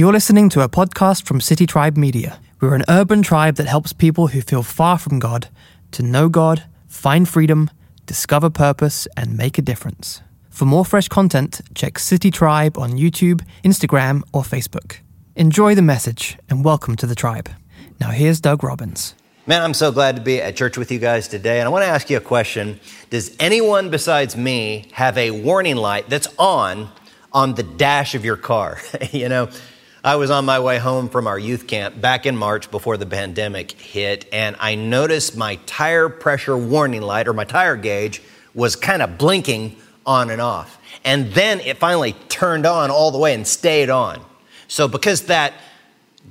You're listening to a podcast from City Tribe Media. We're an urban tribe that helps people who feel far from God to know God, find freedom, discover purpose, and make a difference. For more fresh content, check City Tribe on YouTube, Instagram, or Facebook. Enjoy the message and welcome to the tribe. Now, here's Doug Robbins. Man, I'm so glad to be at church with you guys today. And I want to ask you a question Does anyone besides me have a warning light that's on on the dash of your car? you know, I was on my way home from our youth camp back in March before the pandemic hit, and I noticed my tire pressure warning light or my tire gauge was kind of blinking on and off. And then it finally turned on all the way and stayed on. So, because that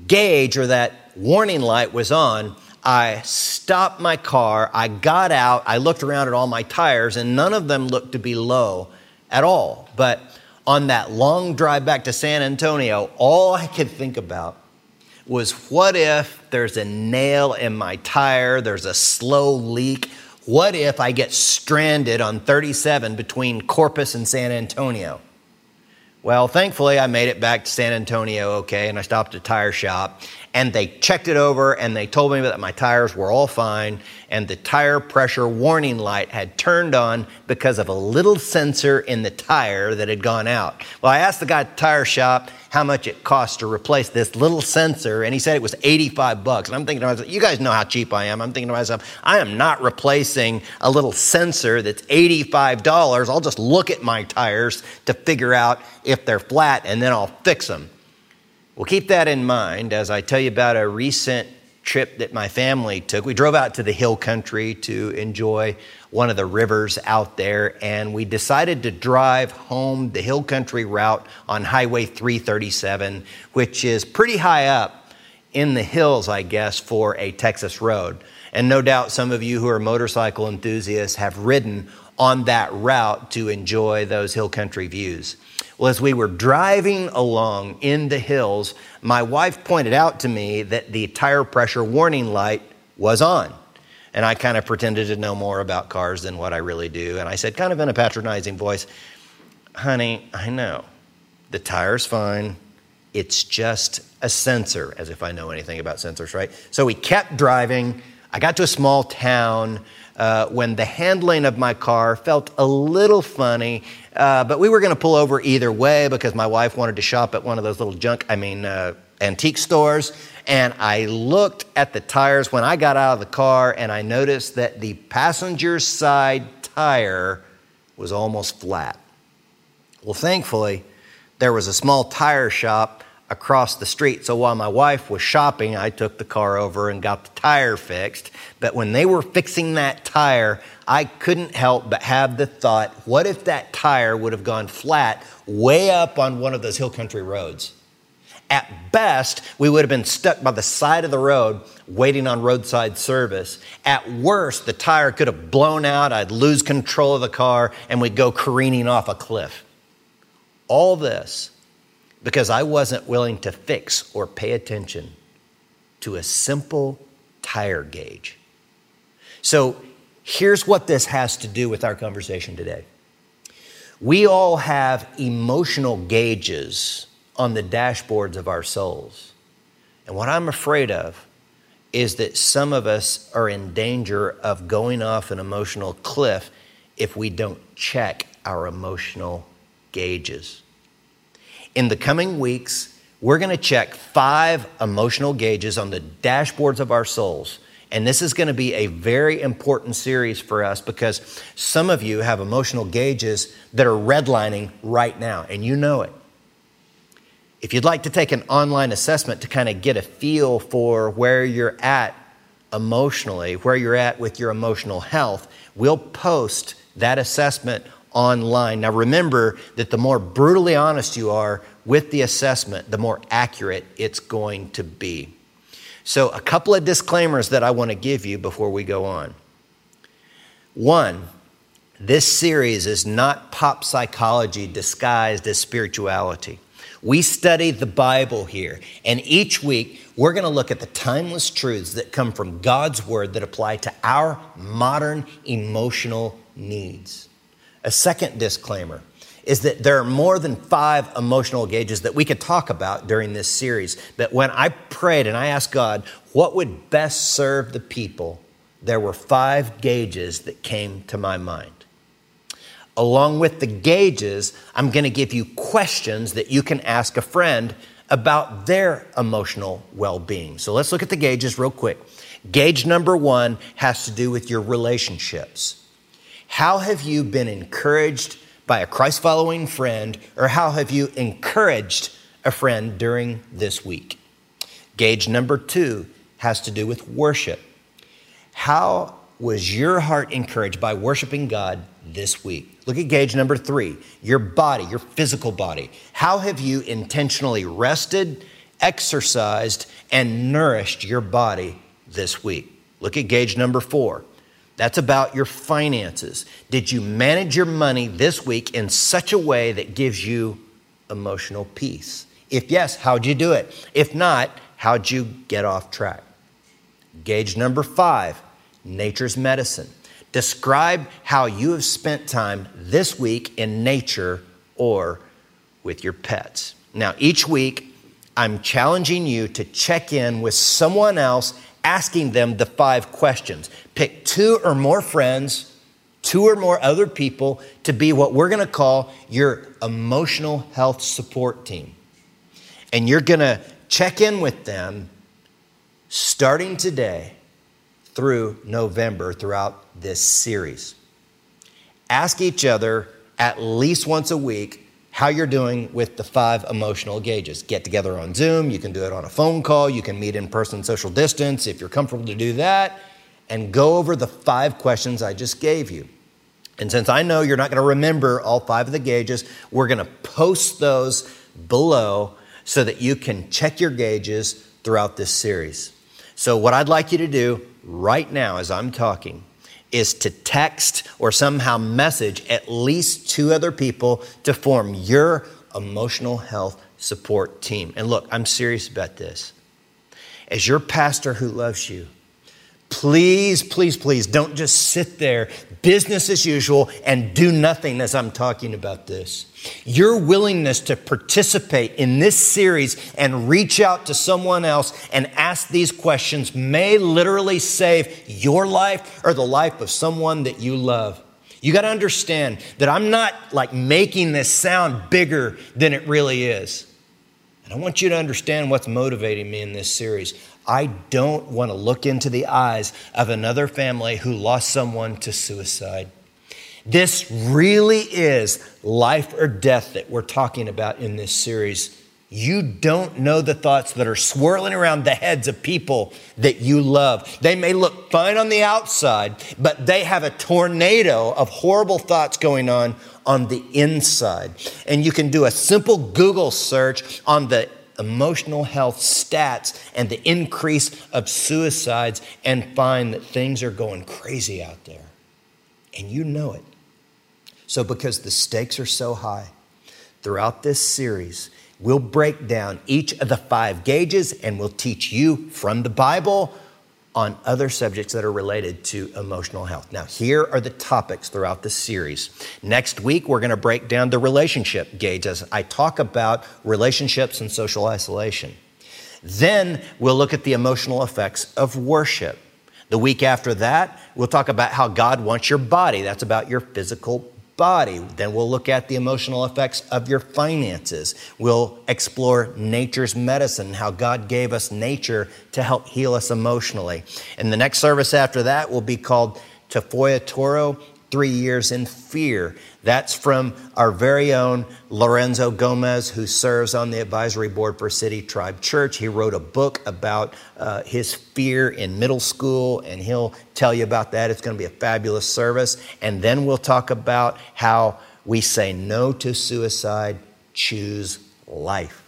gauge or that warning light was on, I stopped my car, I got out, I looked around at all my tires, and none of them looked to be low at all. But on that long drive back to San Antonio, all I could think about was what if there's a nail in my tire, there's a slow leak? What if I get stranded on 37 between Corpus and San Antonio? Well, thankfully, I made it back to San Antonio okay, and I stopped at a tire shop and they checked it over and they told me that my tires were all fine and the tire pressure warning light had turned on because of a little sensor in the tire that had gone out. Well, I asked the guy at the tire shop how much it cost to replace this little sensor and he said it was 85 bucks. And I'm thinking to myself, you guys know how cheap I am. I'm thinking to myself, I am not replacing a little sensor that's $85. I'll just look at my tires to figure out if they're flat and then I'll fix them. Well, keep that in mind as I tell you about a recent trip that my family took. We drove out to the hill country to enjoy one of the rivers out there, and we decided to drive home the hill country route on Highway 337, which is pretty high up in the hills, I guess, for a Texas road. And no doubt some of you who are motorcycle enthusiasts have ridden on that route to enjoy those hill country views. Well, as we were driving along in the hills, my wife pointed out to me that the tire pressure warning light was on. And I kind of pretended to know more about cars than what I really do. And I said, kind of in a patronizing voice, honey, I know. The tire's fine. It's just a sensor, as if I know anything about sensors, right? So we kept driving. I got to a small town uh, when the handling of my car felt a little funny, uh, but we were going to pull over either way because my wife wanted to shop at one of those little junk, I mean, uh, antique stores. And I looked at the tires when I got out of the car and I noticed that the passenger side tire was almost flat. Well, thankfully, there was a small tire shop across the street. So while my wife was shopping, I took the car over and got the tire fixed. But when they were fixing that tire, I couldn't help but have the thought what if that tire would have gone flat way up on one of those hill country roads? At best, we would have been stuck by the side of the road waiting on roadside service. At worst, the tire could have blown out, I'd lose control of the car, and we'd go careening off a cliff. All this because I wasn't willing to fix or pay attention to a simple tire gauge. So here's what this has to do with our conversation today. We all have emotional gauges on the dashboards of our souls. And what I'm afraid of is that some of us are in danger of going off an emotional cliff if we don't check our emotional gauges. In the coming weeks, we're going to check five emotional gauges on the dashboards of our souls. And this is going to be a very important series for us because some of you have emotional gauges that are redlining right now, and you know it. If you'd like to take an online assessment to kind of get a feel for where you're at emotionally, where you're at with your emotional health, we'll post that assessment online. Now, remember that the more brutally honest you are with the assessment, the more accurate it's going to be. So, a couple of disclaimers that I want to give you before we go on. One, this series is not pop psychology disguised as spirituality. We study the Bible here, and each week we're going to look at the timeless truths that come from God's Word that apply to our modern emotional needs. A second disclaimer is that there are more than five emotional gauges that we could talk about during this series. But when I prayed and I asked God what would best serve the people, there were five gauges that came to my mind. Along with the gauges, I'm going to give you questions that you can ask a friend about their emotional well being. So let's look at the gauges real quick. Gauge number one has to do with your relationships. How have you been encouraged by a Christ following friend, or how have you encouraged a friend during this week? Gauge number two has to do with worship. How was your heart encouraged by worshiping God this week? Look at gauge number three your body, your physical body. How have you intentionally rested, exercised, and nourished your body this week? Look at gauge number four. That's about your finances. Did you manage your money this week in such a way that gives you emotional peace? If yes, how'd you do it? If not, how'd you get off track? Gauge number five nature's medicine. Describe how you have spent time this week in nature or with your pets. Now, each week, I'm challenging you to check in with someone else, asking them the five questions. Pick two or more friends, two or more other people to be what we're going to call your emotional health support team. And you're going to check in with them starting today through November throughout this series. Ask each other at least once a week how you're doing with the five emotional gauges. Get together on Zoom, you can do it on a phone call, you can meet in person social distance if you're comfortable to do that, and go over the five questions I just gave you. And since I know you're not going to remember all five of the gauges, we're going to post those below so that you can check your gauges throughout this series. So, what I'd like you to do right now as I'm talking is to text or somehow message at least two other people to form your emotional health support team. And look, I'm serious about this. As your pastor who loves you, Please, please, please don't just sit there, business as usual, and do nothing as I'm talking about this. Your willingness to participate in this series and reach out to someone else and ask these questions may literally save your life or the life of someone that you love. You got to understand that I'm not like making this sound bigger than it really is. And I want you to understand what's motivating me in this series. I don't want to look into the eyes of another family who lost someone to suicide. This really is life or death that we're talking about in this series. You don't know the thoughts that are swirling around the heads of people that you love. They may look fine on the outside, but they have a tornado of horrible thoughts going on on the inside. And you can do a simple Google search on the emotional health stats and the increase of suicides and find that things are going crazy out there. And you know it. So, because the stakes are so high, throughout this series, we'll break down each of the five gauges and we'll teach you from the Bible on other subjects that are related to emotional health. Now, here are the topics throughout the series. Next week, we're going to break down the relationship gauge as I talk about relationships and social isolation. Then we'll look at the emotional effects of worship. The week after that, we'll talk about how God wants your body. That's about your physical body. Then we'll look at the emotional effects of your finances. We'll explore nature's medicine, how God gave us nature to help heal us emotionally. And the next service after that will be called Tafolla Trio three years in fear. That's from our very own Lorenzo Gomez, who serves on the advisory board for City Tribe Church. He wrote a book about uh, his fear in middle school, and he'll tell you about that. It's going to be a fabulous service. And then we'll talk about how we say no to suicide, choose life.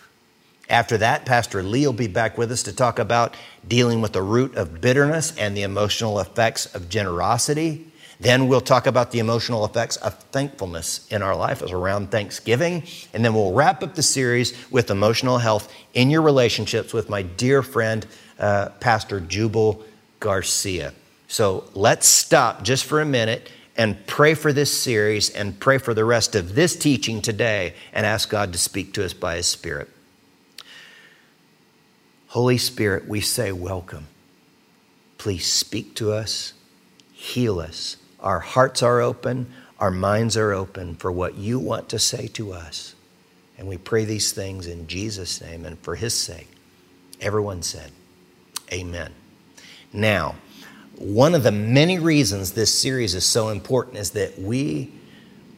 After that, Pastor Lee will be back with us to talk about dealing with the root of bitterness and the emotional effects of generosity. Then we'll talk about the emotional effects of thankfulness in our life as around Thanksgiving. And then we'll wrap up the series with emotional health in your relationships with my dear friend, uh, Pastor Jubal Garcia. So let's stop just for a minute and pray for this series and pray for the rest of this teaching today and ask God to speak to us by His Spirit. Holy Spirit, we say welcome. Please speak to us, heal us. Our hearts are open, our minds are open for what you want to say to us. And we pray these things in Jesus' name and for his sake. Everyone said, Amen. Now, one of the many reasons this series is so important is that we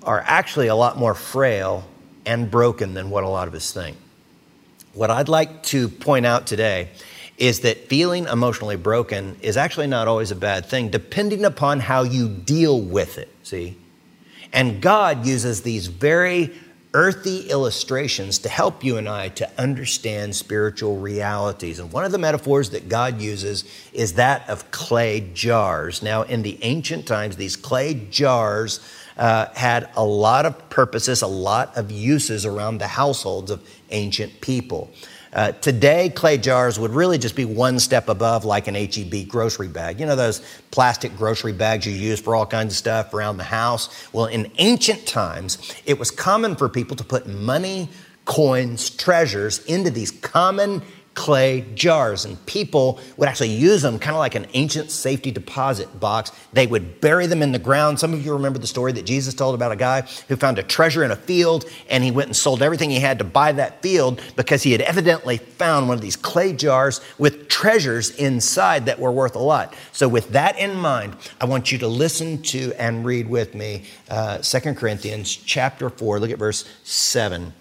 are actually a lot more frail and broken than what a lot of us think. What I'd like to point out today is that feeling emotionally broken is actually not always a bad thing, depending upon how you deal with it, see? And God uses these very earthy illustrations to help you and I to understand spiritual realities. And one of the metaphors that God uses is that of clay jars. Now, in the ancient times, these clay jars uh, had a lot of purposes, a lot of uses around the households of ancient people. Uh, today, clay jars would really just be one step above like an HEB grocery bag. You know those plastic grocery bags you use for all kinds of stuff around the house? Well, in ancient times, it was common for people to put money, coins, treasures into these common clay jars, and people would actually use them kind of like an ancient safety deposit box. They would bury them in the ground. Some of you remember the story that Jesus told about a guy who found a treasure in a field and he went and sold everything he had to buy that field because he had evidently found one of these clay jars with treasures inside that were worth a lot. So, with that in mind, I want you to listen to and read with me uh, 2 Corinthians chapter 4. Look at verse 7.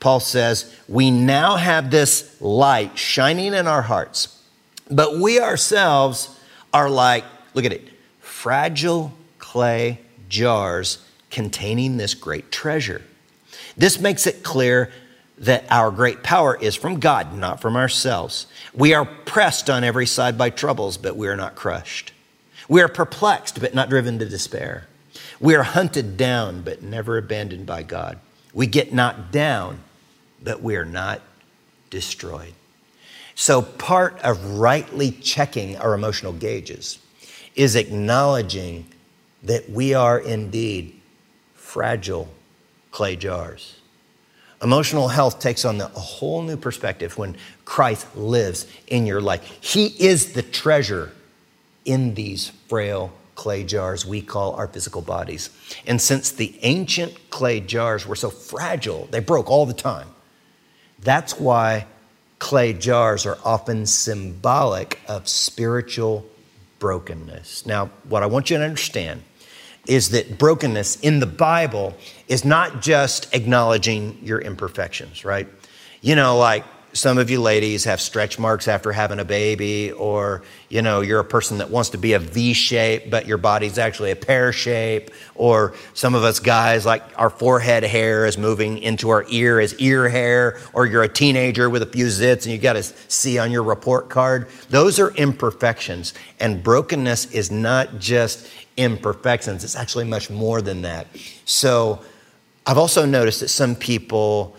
Paul says, We now have this light shining in our hearts, but we ourselves are like, look at it, fragile clay jars containing this great treasure. This makes it clear that our great power is from God, not from ourselves. We are pressed on every side by troubles, but we are not crushed. We are perplexed, but not driven to despair. We are hunted down, but never abandoned by God. We get knocked down, but we are not destroyed. So, part of rightly checking our emotional gauges is acknowledging that we are indeed fragile clay jars. Emotional health takes on a whole new perspective when Christ lives in your life. He is the treasure in these frail clay jars we call our physical bodies. And since the ancient clay jars were so fragile, they broke all the time. That's why clay jars are often symbolic of spiritual brokenness. Now, what I want you to understand is that brokenness in the Bible is not just acknowledging your imperfections, right? You know, like some of you ladies have stretch marks after having a baby, or you know, you're a person that wants to be a V shape, but your body's actually a pear shape, or some of us guys, like our forehead hair is moving into our ear as ear hair, or you're a teenager with a few zits and you got to see on your report card. Those are imperfections, and brokenness is not just imperfections, it's actually much more than that. So, I've also noticed that some people,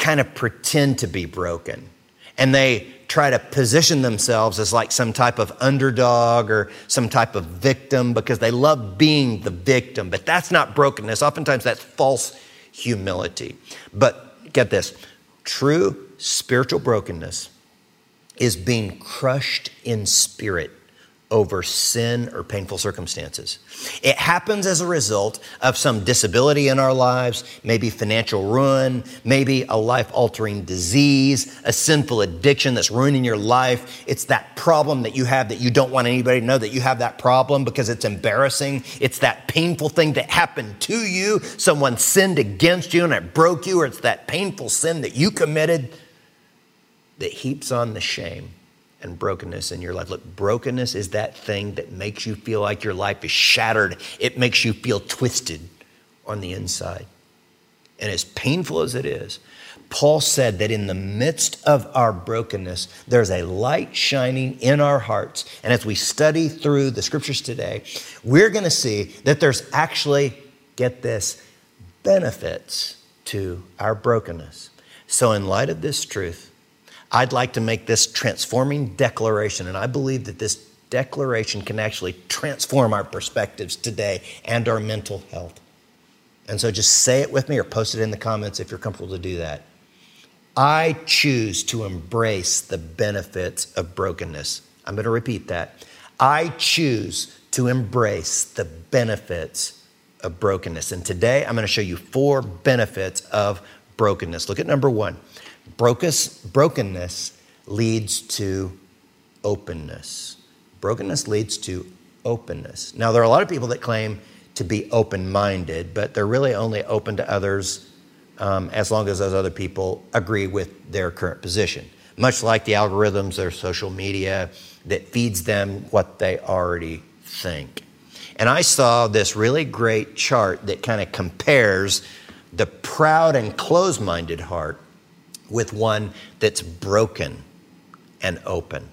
kind of pretend to be broken. And they try to position themselves as like some type of underdog or some type of victim because they love being the victim. But that's not brokenness. Oftentimes that's false humility. But get this true spiritual brokenness is being crushed in spirit over sin or painful circumstances. It happens as a result of some disability in our lives, maybe financial ruin, maybe a life altering disease, a sinful addiction that's ruining your life. It's that problem that you have that you don't want anybody to know that you have that problem because it's embarrassing. It's that painful thing that happened to you. Someone sinned against you and it broke you, or it's that painful sin that you committed that heaps on the shame and brokenness in your life. Look, brokenness is that thing that makes you feel like your life is shattered. It makes you feel twisted on the inside. And as painful as it is, Paul said that in the midst of our brokenness, there's a light shining in our hearts. And as we study through the scriptures today, we're going to see that there's actually, get this, benefits to our brokenness. So, in light of this truth, I'd like to make this transforming declaration, and I believe that this declaration can actually transform our perspectives today and our mental health. And so just say it with me or post it in the comments if you're comfortable to do that. I choose to embrace the benefits of brokenness. I'm going to repeat that. I choose to embrace the benefits of brokenness. And today I'm going to show you four benefits of brokenness. Look at number one brokenness leads to openness. Brokenness leads to openness. Now, there are a lot of people that claim to be open minded, but they're really only open to others um, as long as those other people agree with their current position. Much like the algorithms, their social media that feeds them what they already think. And I saw this really great chart that kind of compares the proud and closed minded heart with one that's broken and open.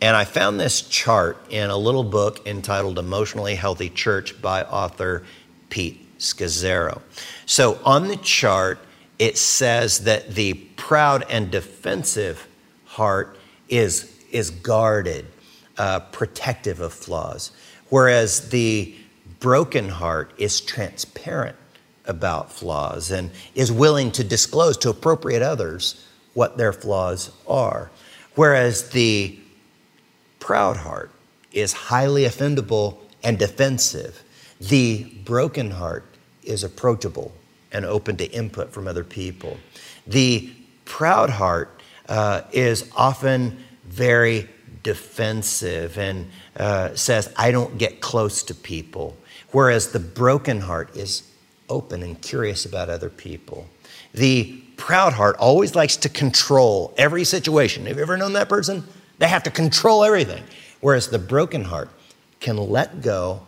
And I found this chart in a little book entitled Emotionally Healthy Church by author Pete Scazzero. So on the chart, it says that the proud and defensive heart is, is guarded, uh, protective of flaws, whereas the broken heart is transparent about flaws and is willing to disclose to appropriate others what their flaws are. Whereas the proud heart is highly offendable and defensive. The broken heart is approachable and open to input from other people. The proud heart uh, is often very defensive and uh, says, I don't get close to people. Whereas the broken heart is open and curious about other people. The proud heart always likes to control every situation. Have you ever known that person? They have to control everything. Whereas the broken heart can let go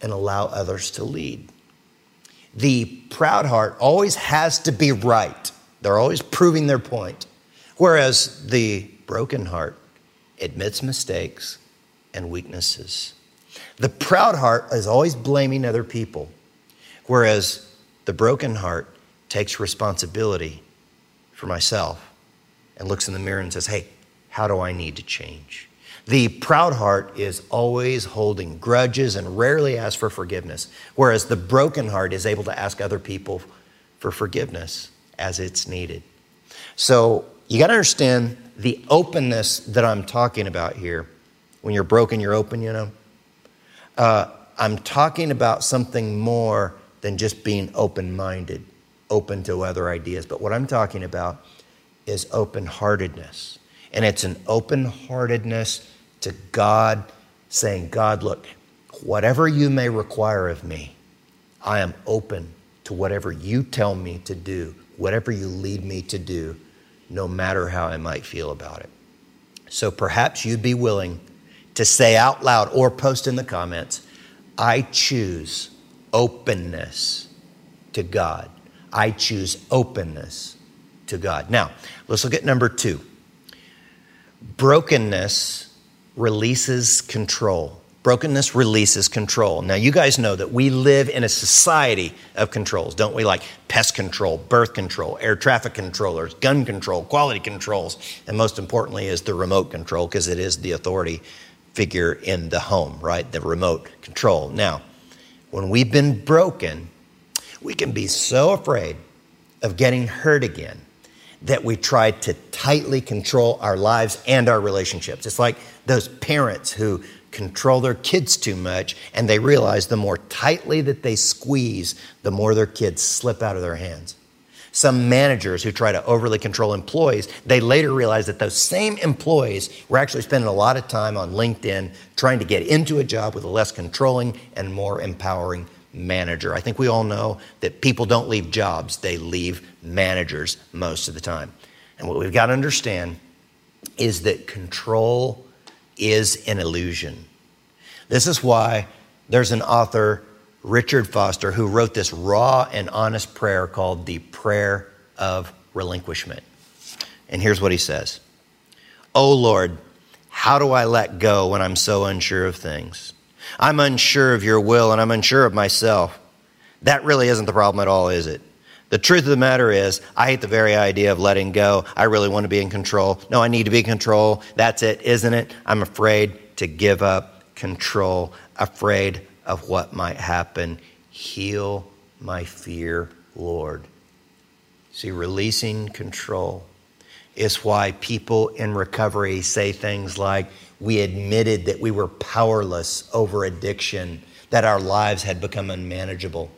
and allow others to lead. The proud heart always has to be right, they're always proving their point. Whereas the broken heart admits mistakes and weaknesses. The proud heart is always blaming other people, whereas the broken heart takes responsibility for myself and looks in the mirror and says, Hey, how do I need to change? The proud heart is always holding grudges and rarely asks for forgiveness, whereas the broken heart is able to ask other people for forgiveness as it's needed. So you got to understand the openness that I'm talking about here. When you're broken, you're open, you know. Uh, I'm talking about something more than just being open minded, open to other ideas. But what I'm talking about is open heartedness. And it's an open heartedness to God, saying, God, look, whatever you may require of me, I am open to whatever you tell me to do, whatever you lead me to do, no matter how I might feel about it. So perhaps you'd be willing to say out loud or post in the comments, I choose openness to God. I choose openness to God. Now, let's look at number two. Brokenness releases control. Brokenness releases control. Now, you guys know that we live in a society of controls, don't we? Like pest control, birth control, air traffic controllers, gun control, quality controls, and most importantly is the remote control because it is the authority figure in the home, right? The remote control. Now, when we've been broken, we can be so afraid of getting hurt again that we try to tightly control our lives and our relationships. It's like those parents who control their kids too much and they realize the more tightly that they squeeze, the more their kids slip out of their hands. Some managers who try to overly control employees, they later realize that those same employees were actually spending a lot of time on LinkedIn trying to get into a job with a less controlling and more empowering manager. I think we all know that people don't leave jobs, they leave managers most of the time. And what we've got to understand is that control is an illusion. This is why there's an author, Richard Foster, who wrote this raw and honest prayer called the Prayer of Relinquishment. And here's what he says Oh Lord, how do I let go when I'm so unsure of things? I'm unsure of your will and I'm unsure of myself. That really isn't the problem at all, is it? The truth of the matter is, I hate the very idea of letting go. I really want to be in control. No, I need to be in control. That's it, isn't it? I'm afraid to give up control, afraid of what might happen. Heal my fear, Lord. See, releasing control is why people in recovery say things like, We admitted that we were powerless over addiction, that our lives had become unmanageable.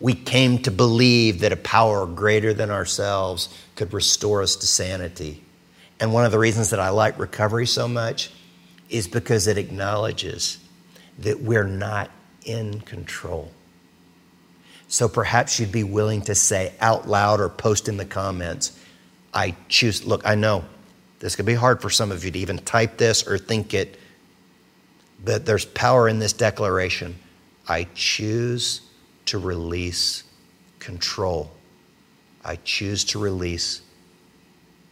We came to believe that a power greater than ourselves could restore us to sanity. And one of the reasons that I like recovery so much is because it acknowledges that we're not in control. So perhaps you'd be willing to say out loud or post in the comments, I choose. Look, I know this could be hard for some of you to even type this or think it, but there's power in this declaration. I choose to release control. I choose to release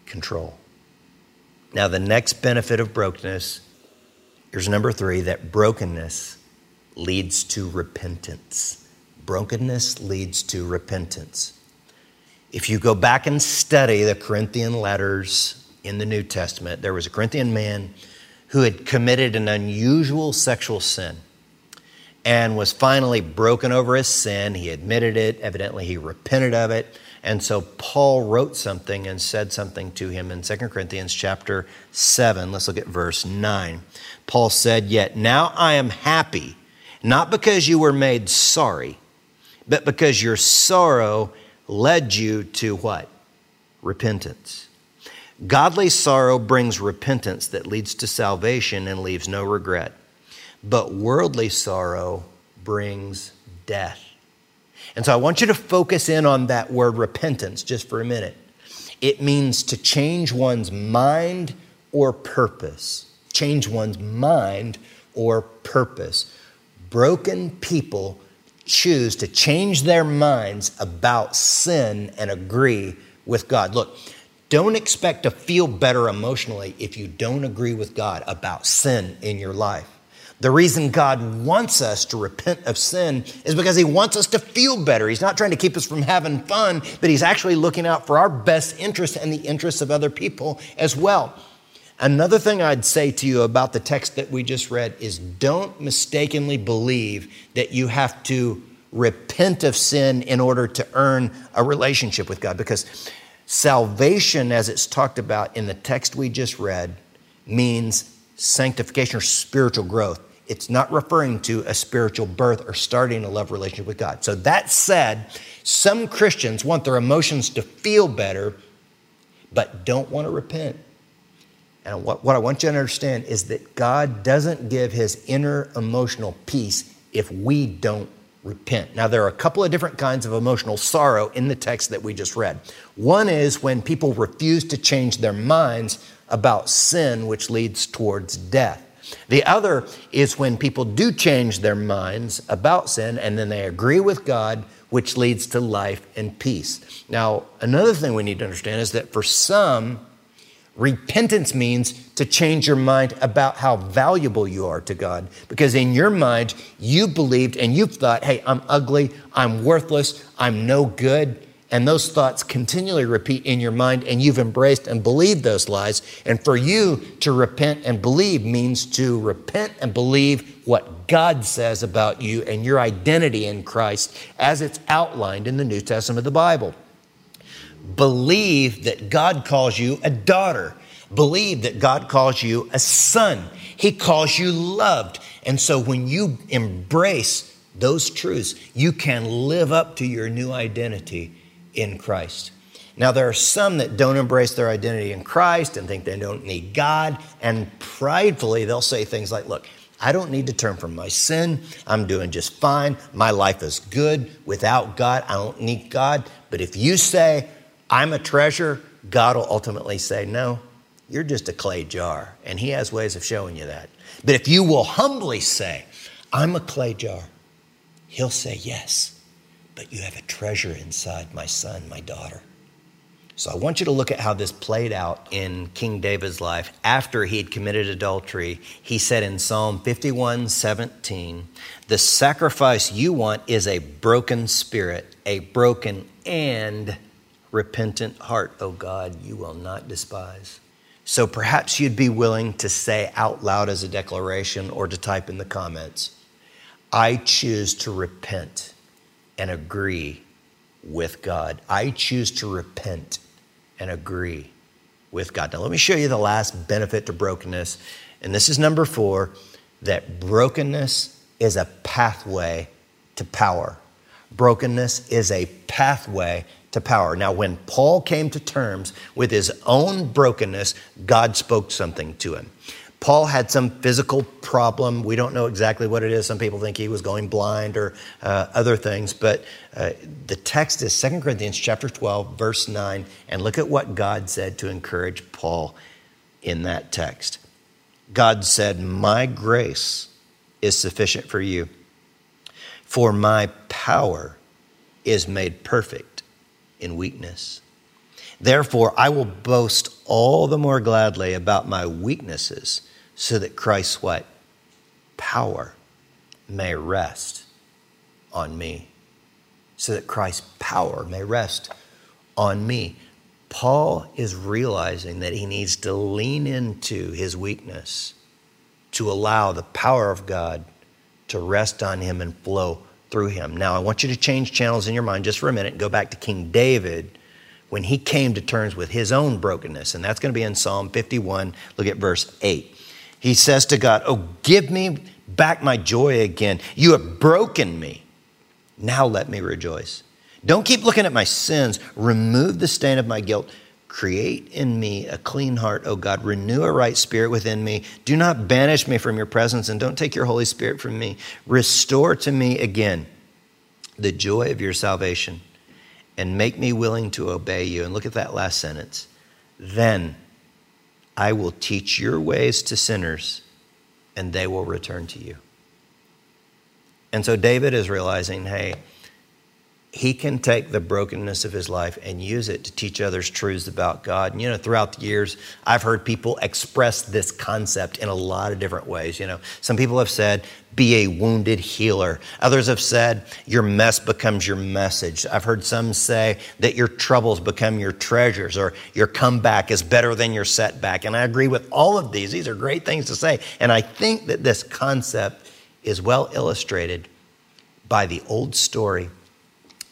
control. Now, the next benefit of brokenness, here's number three that brokenness leads to repentance. Brokenness leads to repentance. If you go back and study the Corinthian letters in the New Testament, there was a Corinthian man who had committed an unusual sexual sin and was finally broken over his sin. He admitted it. Evidently, he repented of it. And so Paul wrote something and said something to him in 2 Corinthians chapter 7. Let's look at verse 9. Paul said, Yet now I am happy, not because you were made sorry, but because your sorrow led you to what? Repentance. Godly sorrow brings repentance that leads to salvation and leaves no regret. But worldly sorrow brings death. And so I want you to focus in on that word repentance just for a minute. It means to change one's mind or purpose. Change one's mind or purpose. Broken people choose to change their minds about sin and agree with God. Look, don't expect to feel better emotionally if you don't agree with God about sin in your life. The reason God wants us to repent of sin is because He wants us to feel better. He's not trying to keep us from having fun, but He's actually looking out for our best interests and the interests of other people as well. Another thing I'd say to you about the text that we just read is don't mistakenly believe that you have to repent of sin in order to earn a relationship with God because salvation, as it's talked about in the text we just read, means sanctification or spiritual growth. It's not referring to a spiritual birth or starting a love relationship with God. So, that said, some Christians want their emotions to feel better, but don't want to repent. And what, what I want you to understand is that God doesn't give his inner emotional peace if we don't repent. Now, there are a couple of different kinds of emotional sorrow in the text that we just read. One is when people refuse to change their minds about sin, which leads towards death. The other is when people do change their minds about sin and then they agree with God, which leads to life and peace. Now, another thing we need to understand is that for some, Repentance means to change your mind about how valuable you are to God. Because in your mind, you believed and you've thought, hey, I'm ugly, I'm worthless, I'm no good. And those thoughts continually repeat in your mind, and you've embraced and believed those lies. And for you to repent and believe means to repent and believe what God says about you and your identity in Christ as it's outlined in the New Testament of the Bible. Believe that God calls you a daughter. Believe that God calls you a son. He calls you loved. And so when you embrace those truths, you can live up to your new identity in Christ. Now, there are some that don't embrace their identity in Christ and think they don't need God, and pridefully they'll say things like, Look, I don't need to turn from my sin. I'm doing just fine. My life is good without God. I don't need God. But if you say, I'm a treasure, God will ultimately say, No, you're just a clay jar. And He has ways of showing you that. But if you will humbly say, I'm a clay jar, He'll say, Yes, but you have a treasure inside, my son, my daughter. So I want you to look at how this played out in King David's life after he had committed adultery. He said in Psalm 51 17, The sacrifice you want is a broken spirit, a broken and repentant heart, O God, you will not despise. So perhaps you'd be willing to say out loud as a declaration or to type in the comments I choose to repent and agree with God. I choose to repent and agree with God. Now, let me show you the last benefit to brokenness. And this is number four that brokenness is a pathway to power. Brokenness is a pathway to power. Now, when Paul came to terms with his own brokenness, God spoke something to him. Paul had some physical problem. We don't know exactly what it is. Some people think he was going blind or uh, other things, but uh, the text is 2 Corinthians chapter 12, verse 9, and look at what God said to encourage Paul in that text. God said, My grace is sufficient for you, for my power is made perfect in weakness. Therefore, I will boast all the more gladly about my weaknesses so that Christ's what? Power may rest on me. So that Christ's power may rest on me. Paul is realizing that he needs to lean into his weakness to allow the power of God to rest on him and flow through him. Now, I want you to change channels in your mind just for a minute and go back to King David when he came to terms with his own brokenness. And that's going to be in Psalm 51. Look at verse 8. He says to God, Oh, give me back my joy again. You have broken me. Now let me rejoice. Don't keep looking at my sins. Remove the stain of my guilt. Create in me a clean heart, O God. Renew a right spirit within me. Do not banish me from your presence and don't take your Holy Spirit from me. Restore to me again the joy of your salvation and make me willing to obey you. And look at that last sentence. Then I will teach your ways to sinners and they will return to you. And so David is realizing hey, he can take the brokenness of his life and use it to teach others truths about God. And, you know, throughout the years, I've heard people express this concept in a lot of different ways. You know, some people have said, be a wounded healer. Others have said, your mess becomes your message. I've heard some say that your troubles become your treasures or your comeback is better than your setback. And I agree with all of these. These are great things to say. And I think that this concept is well illustrated by the old story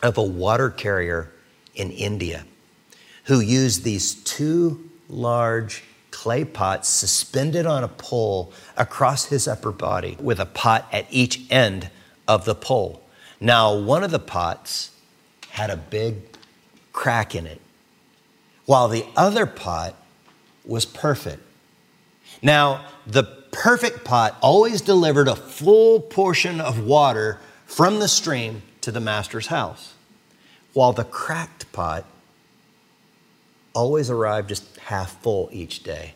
of a water carrier in India who used these two large clay pots suspended on a pole across his upper body with a pot at each end of the pole. Now, one of the pots had a big crack in it, while the other pot was perfect. Now, the perfect pot always delivered a full portion of water from the stream to the master's house, while the cracked pot always arrived just half full each day.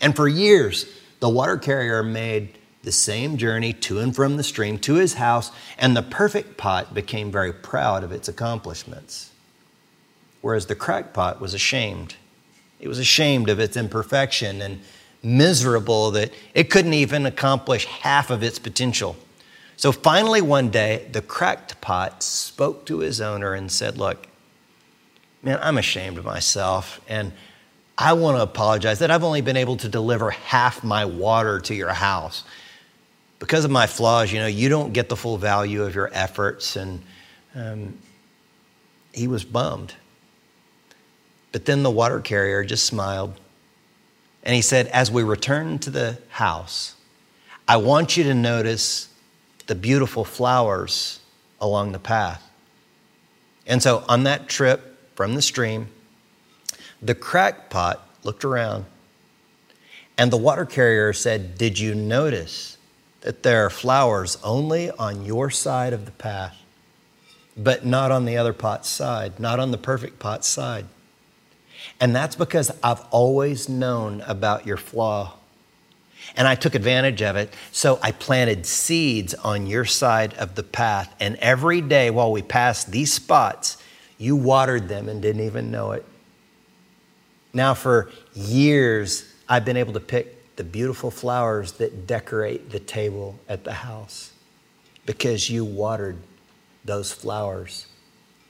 And for years, the water carrier made the same journey to and from the stream to his house, and the perfect pot became very proud of its accomplishments. Whereas the cracked pot was ashamed. It was ashamed of its imperfection and miserable that it couldn't even accomplish half of its potential. So finally, one day, the cracked pot spoke to his owner and said, Look, man, I'm ashamed of myself, and I want to apologize that I've only been able to deliver half my water to your house. Because of my flaws, you know, you don't get the full value of your efforts. And um, he was bummed. But then the water carrier just smiled. And he said, As we return to the house, I want you to notice the beautiful flowers along the path. And so on that trip from the stream, the crackpot looked around and the water carrier said, Did you notice that there are flowers only on your side of the path, but not on the other pot's side, not on the perfect pot's side? And that's because I've always known about your flaw and I took advantage of it. So I planted seeds on your side of the path. And every day while we passed these spots, you watered them and didn't even know it. Now, for years, I've been able to pick the beautiful flowers that decorate the table at the house because you watered those flowers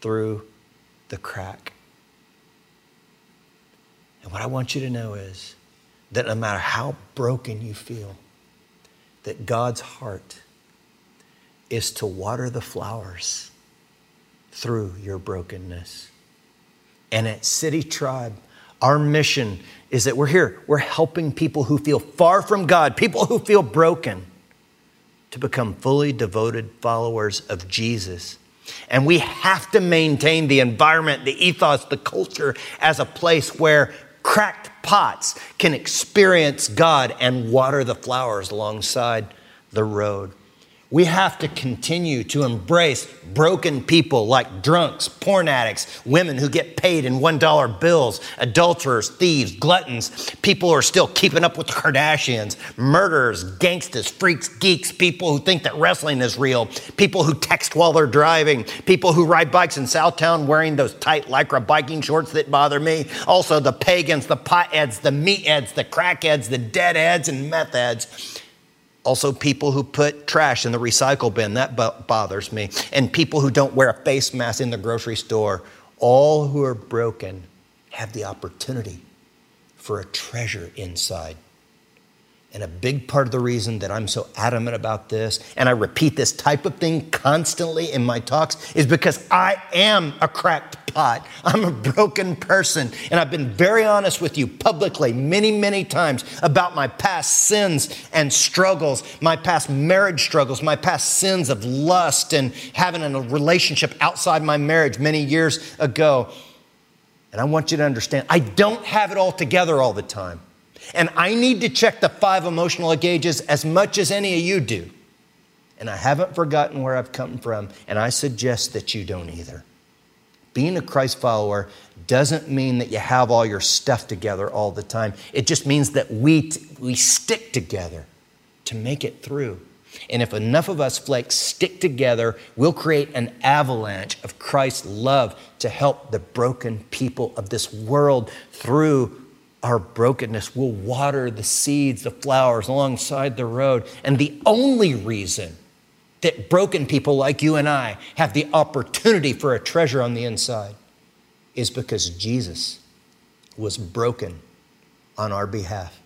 through the crack. And what I want you to know is that no matter how broken you feel, that God's heart is to water the flowers through your brokenness. And at City Tribe, our mission is that we're here, we're helping people who feel far from God, people who feel broken, to become fully devoted followers of Jesus. And we have to maintain the environment, the ethos, the culture as a place where cracked pots can experience God and water the flowers alongside the road. We have to continue to embrace broken people like drunks, porn addicts, women who get paid in $1 bills, adulterers, thieves, gluttons, people who are still keeping up with the Kardashians, murderers, gangsters, freaks, geeks, people who think that wrestling is real, people who text while they're driving, people who ride bikes in Southtown wearing those tight lycra biking shorts that bother me. Also, the pagans, the potheads, the meatheads, the crackheads, the deadheads, and meth heads also, people who put trash in the recycle bin, that bothers me. And people who don't wear a face mask in the grocery store. All who are broken have the opportunity for a treasure inside. And a big part of the reason that I'm so adamant about this, and I repeat this type of thing constantly in my talks, is because I am a cracked pot. I'm a broken person. And I've been very honest with you publicly many, many times about my past sins and struggles, my past marriage struggles, my past sins of lust and having a relationship outside my marriage many years ago. And I want you to understand, I don't have it all together all the time. And I need to check the five emotional gauges as much as any of you do. And I haven't forgotten where I've come from, and I suggest that you don't either. Being a Christ follower doesn't mean that you have all your stuff together all the time. It just means that we, we stick together to make it through. And if enough of us flakes stick together, we'll create an avalanche of Christ's love to help the broken people of this world through our brokenness will water the seeds, the flowers alongside the road. And the only reason that broken people like you and I have the opportunity for a treasure on the inside is because Jesus was broken on our behalf.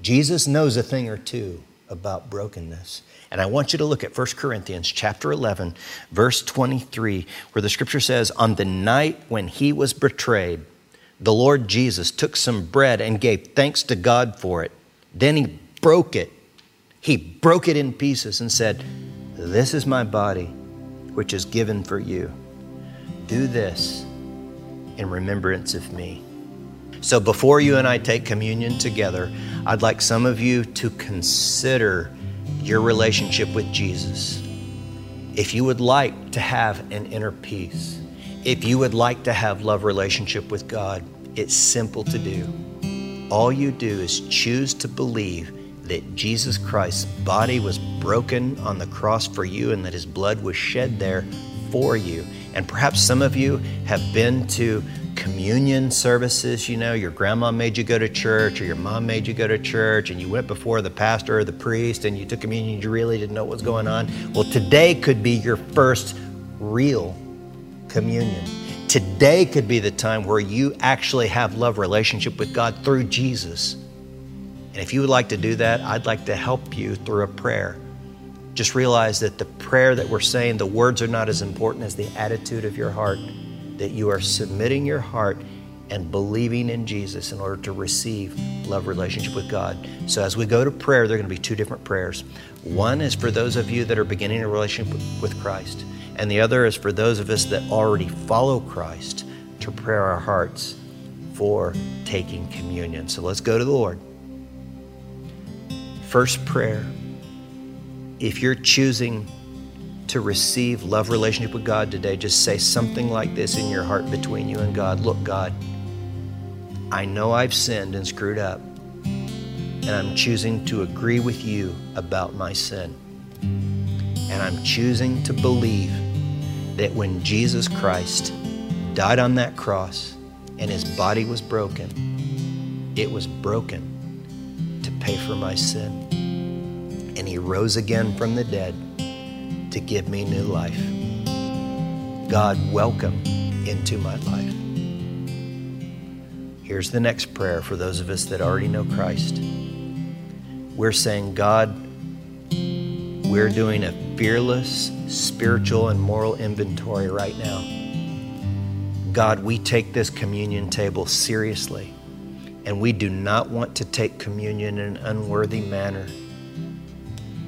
Jesus knows a thing or two about brokenness. And I want you to look at 1 Corinthians chapter 11 verse 23 where the scripture says on the night when he was betrayed the Lord Jesus took some bread and gave thanks to God for it. Then he broke it. He broke it in pieces and said, This is my body, which is given for you. Do this in remembrance of me. So, before you and I take communion together, I'd like some of you to consider your relationship with Jesus. If you would like to have an inner peace, if you would like to have love relationship with God, it's simple to do. All you do is choose to believe that Jesus Christ's body was broken on the cross for you and that his blood was shed there for you. And perhaps some of you have been to communion services. You know, your grandma made you go to church or your mom made you go to church and you went before the pastor or the priest and you took communion. And you really didn't know what was going on. Well, today could be your first real communion. Today could be the time where you actually have love relationship with God through Jesus. And if you would like to do that, I'd like to help you through a prayer. Just realize that the prayer that we're saying, the words are not as important as the attitude of your heart, that you are submitting your heart and believing in Jesus in order to receive love relationship with God. So as we go to prayer, there are going to be two different prayers. One is for those of you that are beginning a relationship with Christ and the other is for those of us that already follow Christ to prepare our hearts for taking communion. So let's go to the Lord. First prayer if you're choosing to receive love relationship with God today, just say something like this in your heart between you and God. Look, God, I know I've sinned and screwed up, and I'm choosing to agree with you about my sin. I'm choosing to believe that when Jesus Christ died on that cross and his body was broken, it was broken to pay for my sin. And he rose again from the dead to give me new life. God, welcome into my life. here's the next prayer for those of us that already know Christ. We're saying, God, we're doing a fearless spiritual and moral inventory right now. God, we take this communion table seriously, and we do not want to take communion in an unworthy manner.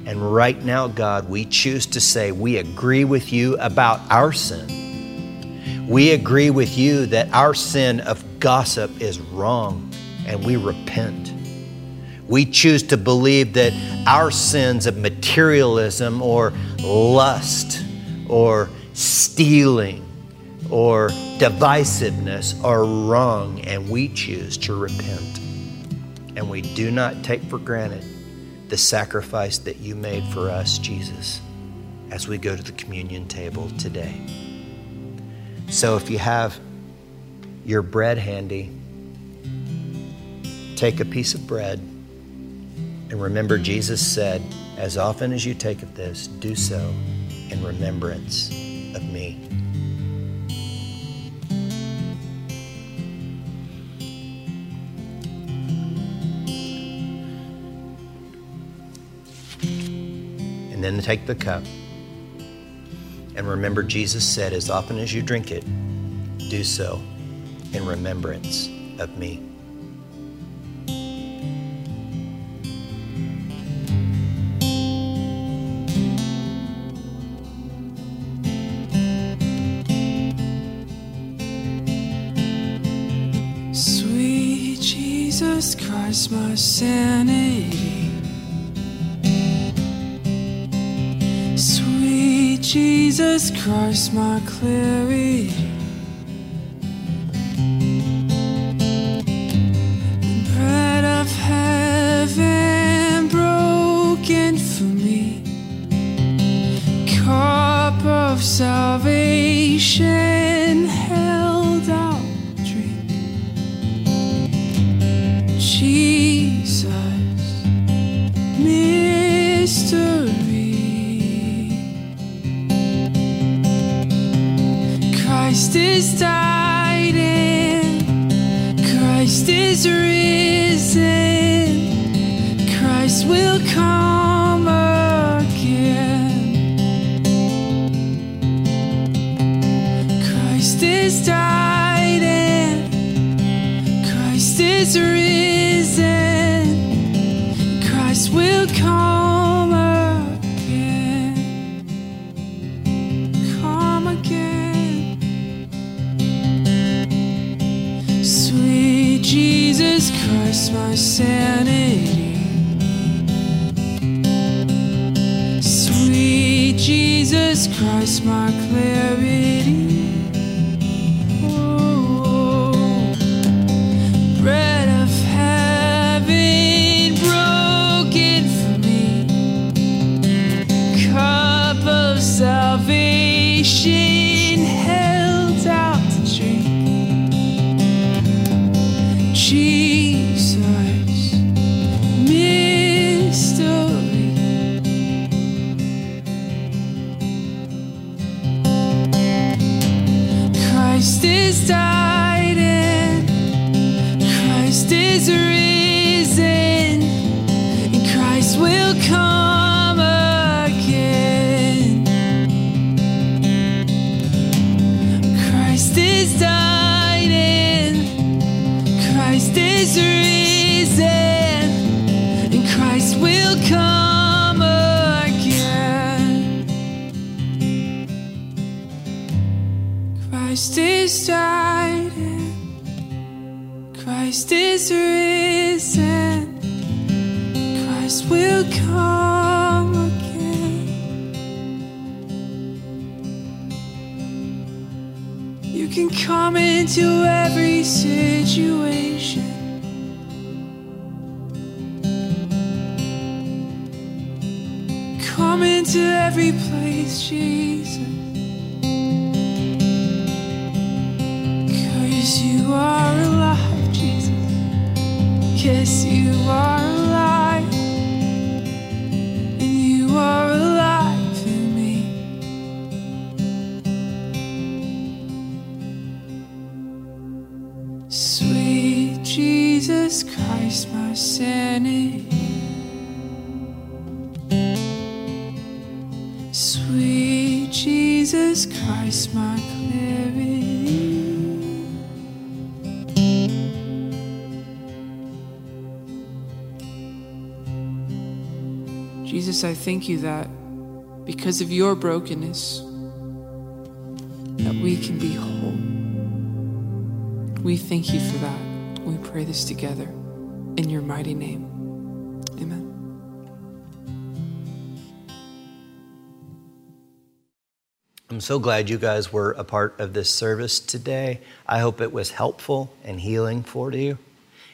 And right now, God, we choose to say we agree with you about our sin. We agree with you that our sin of gossip is wrong, and we repent. We choose to believe that our sins of materialism or lust or stealing or divisiveness are wrong, and we choose to repent. And we do not take for granted the sacrifice that you made for us, Jesus, as we go to the communion table today. So if you have your bread handy, take a piece of bread and remember, Jesus said, As often as you take of this, do so in remembrance of me. And then take the cup. And remember, Jesus said, As often as you drink it, do so in remembrance of me. Christ, my sanity. Sweet Jesus Christ, my clarity. Come into every place, Jesus. Cause you are alive, Jesus. Yes, you are Jesus I thank you that because of your brokenness, that we can be whole. We thank you for that. We pray this together in your mighty name. So glad you guys were a part of this service today. I hope it was helpful and healing for you.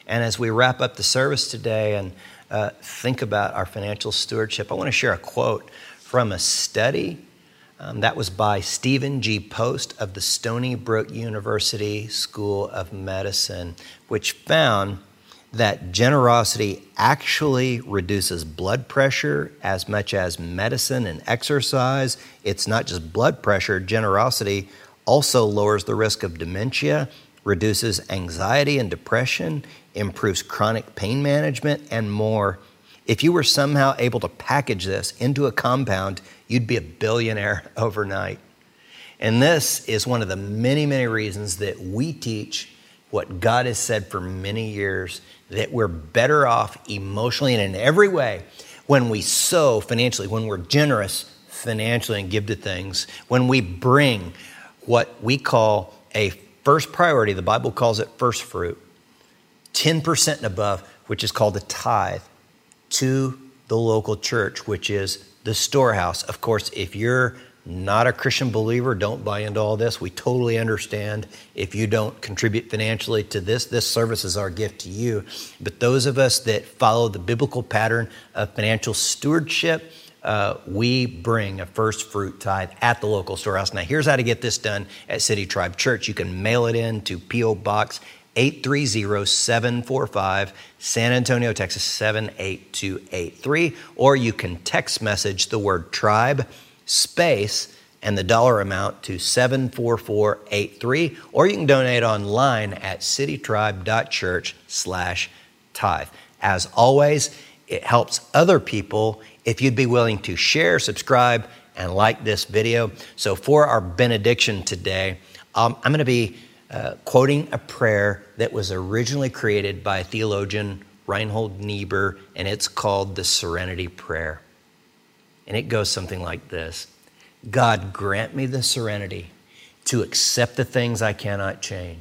And as we wrap up the service today and uh, think about our financial stewardship, I want to share a quote from a study um, that was by Stephen G. Post of the Stony Brook University School of Medicine, which found that generosity actually reduces blood pressure as much as medicine and exercise. It's not just blood pressure, generosity also lowers the risk of dementia, reduces anxiety and depression, improves chronic pain management, and more. If you were somehow able to package this into a compound, you'd be a billionaire overnight. And this is one of the many, many reasons that we teach what God has said for many years that we're better off emotionally and in every way when we sow financially, when we're generous financially and give to things, when we bring what we call a first priority, the Bible calls it first fruit, 10% and above, which is called the tithe, to the local church, which is the storehouse. Of course, if you're not a Christian believer, don't buy into all this. We totally understand if you don't contribute financially to this. This service is our gift to you. But those of us that follow the biblical pattern of financial stewardship, uh, we bring a first fruit tithe at the local storehouse. Now, here's how to get this done at City Tribe Church. You can mail it in to P.O. Box 830-745 San Antonio, Texas 78283 or you can text message the word tribe space and the dollar amount to 74483 or you can donate online at citytribe.church slash tithe. As always it helps other people. If you'd be willing to share subscribe and like this video. So for our benediction today um, i'm going to be uh, quoting a prayer that was originally created by theologian reinhold niebuhr and it's called the serenity prayer and it goes something like this God, grant me the serenity to accept the things I cannot change,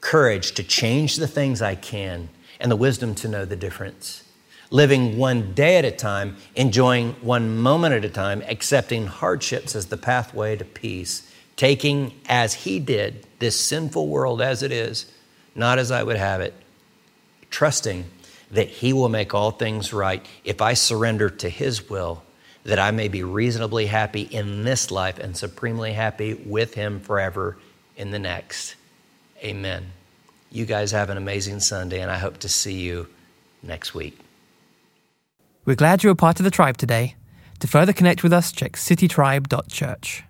courage to change the things I can, and the wisdom to know the difference. Living one day at a time, enjoying one moment at a time, accepting hardships as the pathway to peace, taking as He did this sinful world as it is, not as I would have it, trusting that He will make all things right if I surrender to His will that I may be reasonably happy in this life and supremely happy with Him forever in the next. Amen. You guys have an amazing Sunday, and I hope to see you next week. We're glad you're a part of the tribe today. To further connect with us, check citytribe.church.